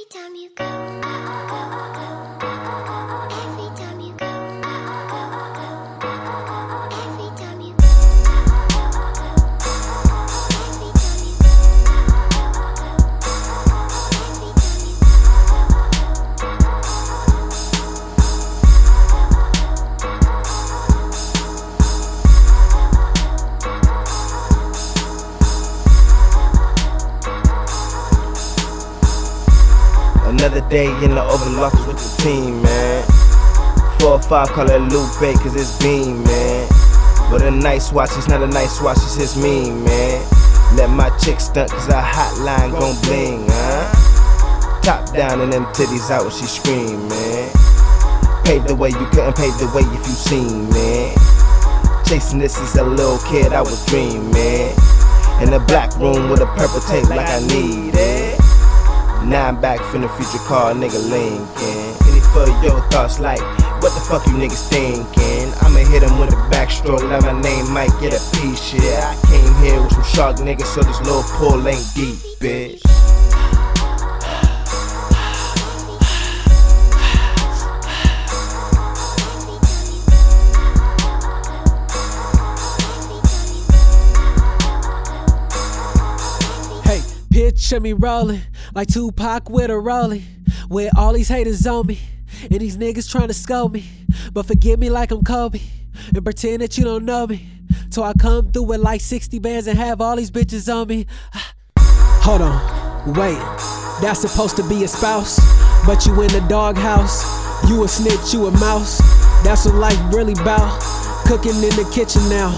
Every time you go, Another day in the Office with the team, man. Four or five call it Lupe, cause it's beam, man. But a nice watch, it's not a nice watch, it's just me, man. Let my chick stunt, cause her hotline gon' bling, huh? Top down and them titties out when she scream, man. Pave the way you couldn't pave the way if you seen, man. Chasing this as a little kid, I was dreaming. In a black room with a purple tape like I need it. Now I'm back from the future car, nigga Lincoln. Any for your thoughts, like, what the fuck you niggas thinking? I'ma hit him with a backstroke, now my name might get a piece, yeah. I came here with some shark niggas, so this little pool ain't deep, bitch. Picture me rolling like Tupac with a rolling, with all these haters on me, and these niggas trying to scold me. But forgive me like I'm Kobe, and pretend that you don't know me. Till I come through with like 60 bands and have all these bitches on me. Hold on, wait, that's supposed to be a spouse, but you in the doghouse. You a snitch, you a mouse. That's what life really bout. Cooking in the kitchen now,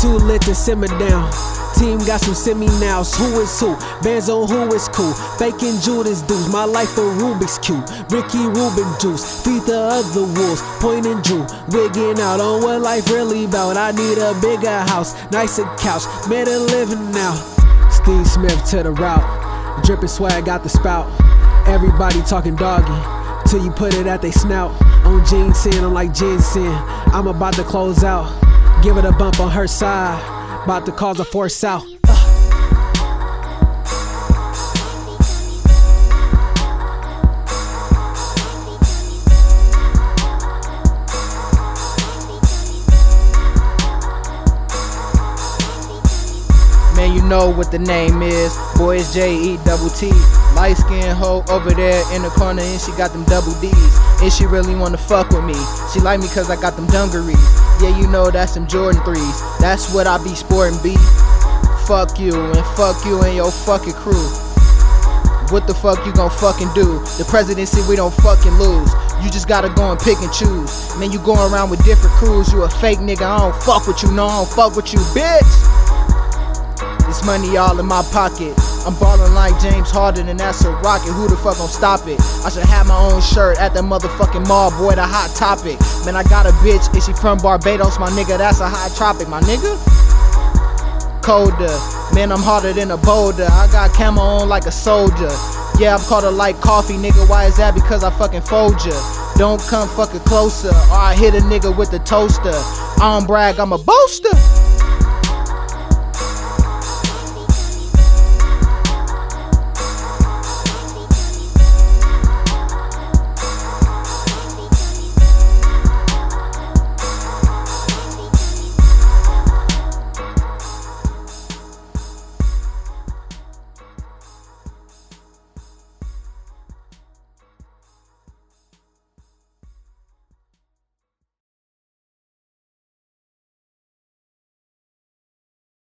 too lit to simmer down. Team got some semi nows. Who is who? Bands on who is cool. Faking Judas dudes. My life a Rubik's Cube. Ricky Rubin juice. Feed the other wolves. Point and Drew. Wigging out on what life really about. I need a bigger house. Nicer couch. Better living now. Steve Smith to the route. Dripping swag got the spout. Everybody talking doggy. Till you put it at they snout. On ginseng, I'm like ginseng. I'm about to close out. Give it a bump on her side. About to cause a force out. You know what the name is. Boy, it's J E double T. Light skin hoe over there in the corner, and she got them double D's. And she really wanna fuck with me. She like me cause I got them dungarees. Yeah, you know that's some Jordan 3s. That's what I be sporting, B. Fuck you, and fuck you and your fucking crew. What the fuck you gon' fucking do? The presidency we don't fucking lose. You just gotta go and pick and choose. Man, you going around with different crews. You a fake nigga. I don't fuck with you. No, I don't fuck with you, bitch. Money all in my pocket. I'm ballin' like James Harden, and that's a rocket. Who the fuck gon' stop it? I should have my own shirt at the motherfucking mall, boy. The hot topic. Man, I got a bitch. Is she from Barbados, my nigga? That's a hot topic, my nigga. Colder, man, I'm harder than a boulder. I got camo on like a soldier. Yeah, I'm called a light coffee, nigga. Why is that? Because I fucking fold ya. Don't come fucking closer, or I hit a nigga with the toaster. I don't brag, I'm a boaster.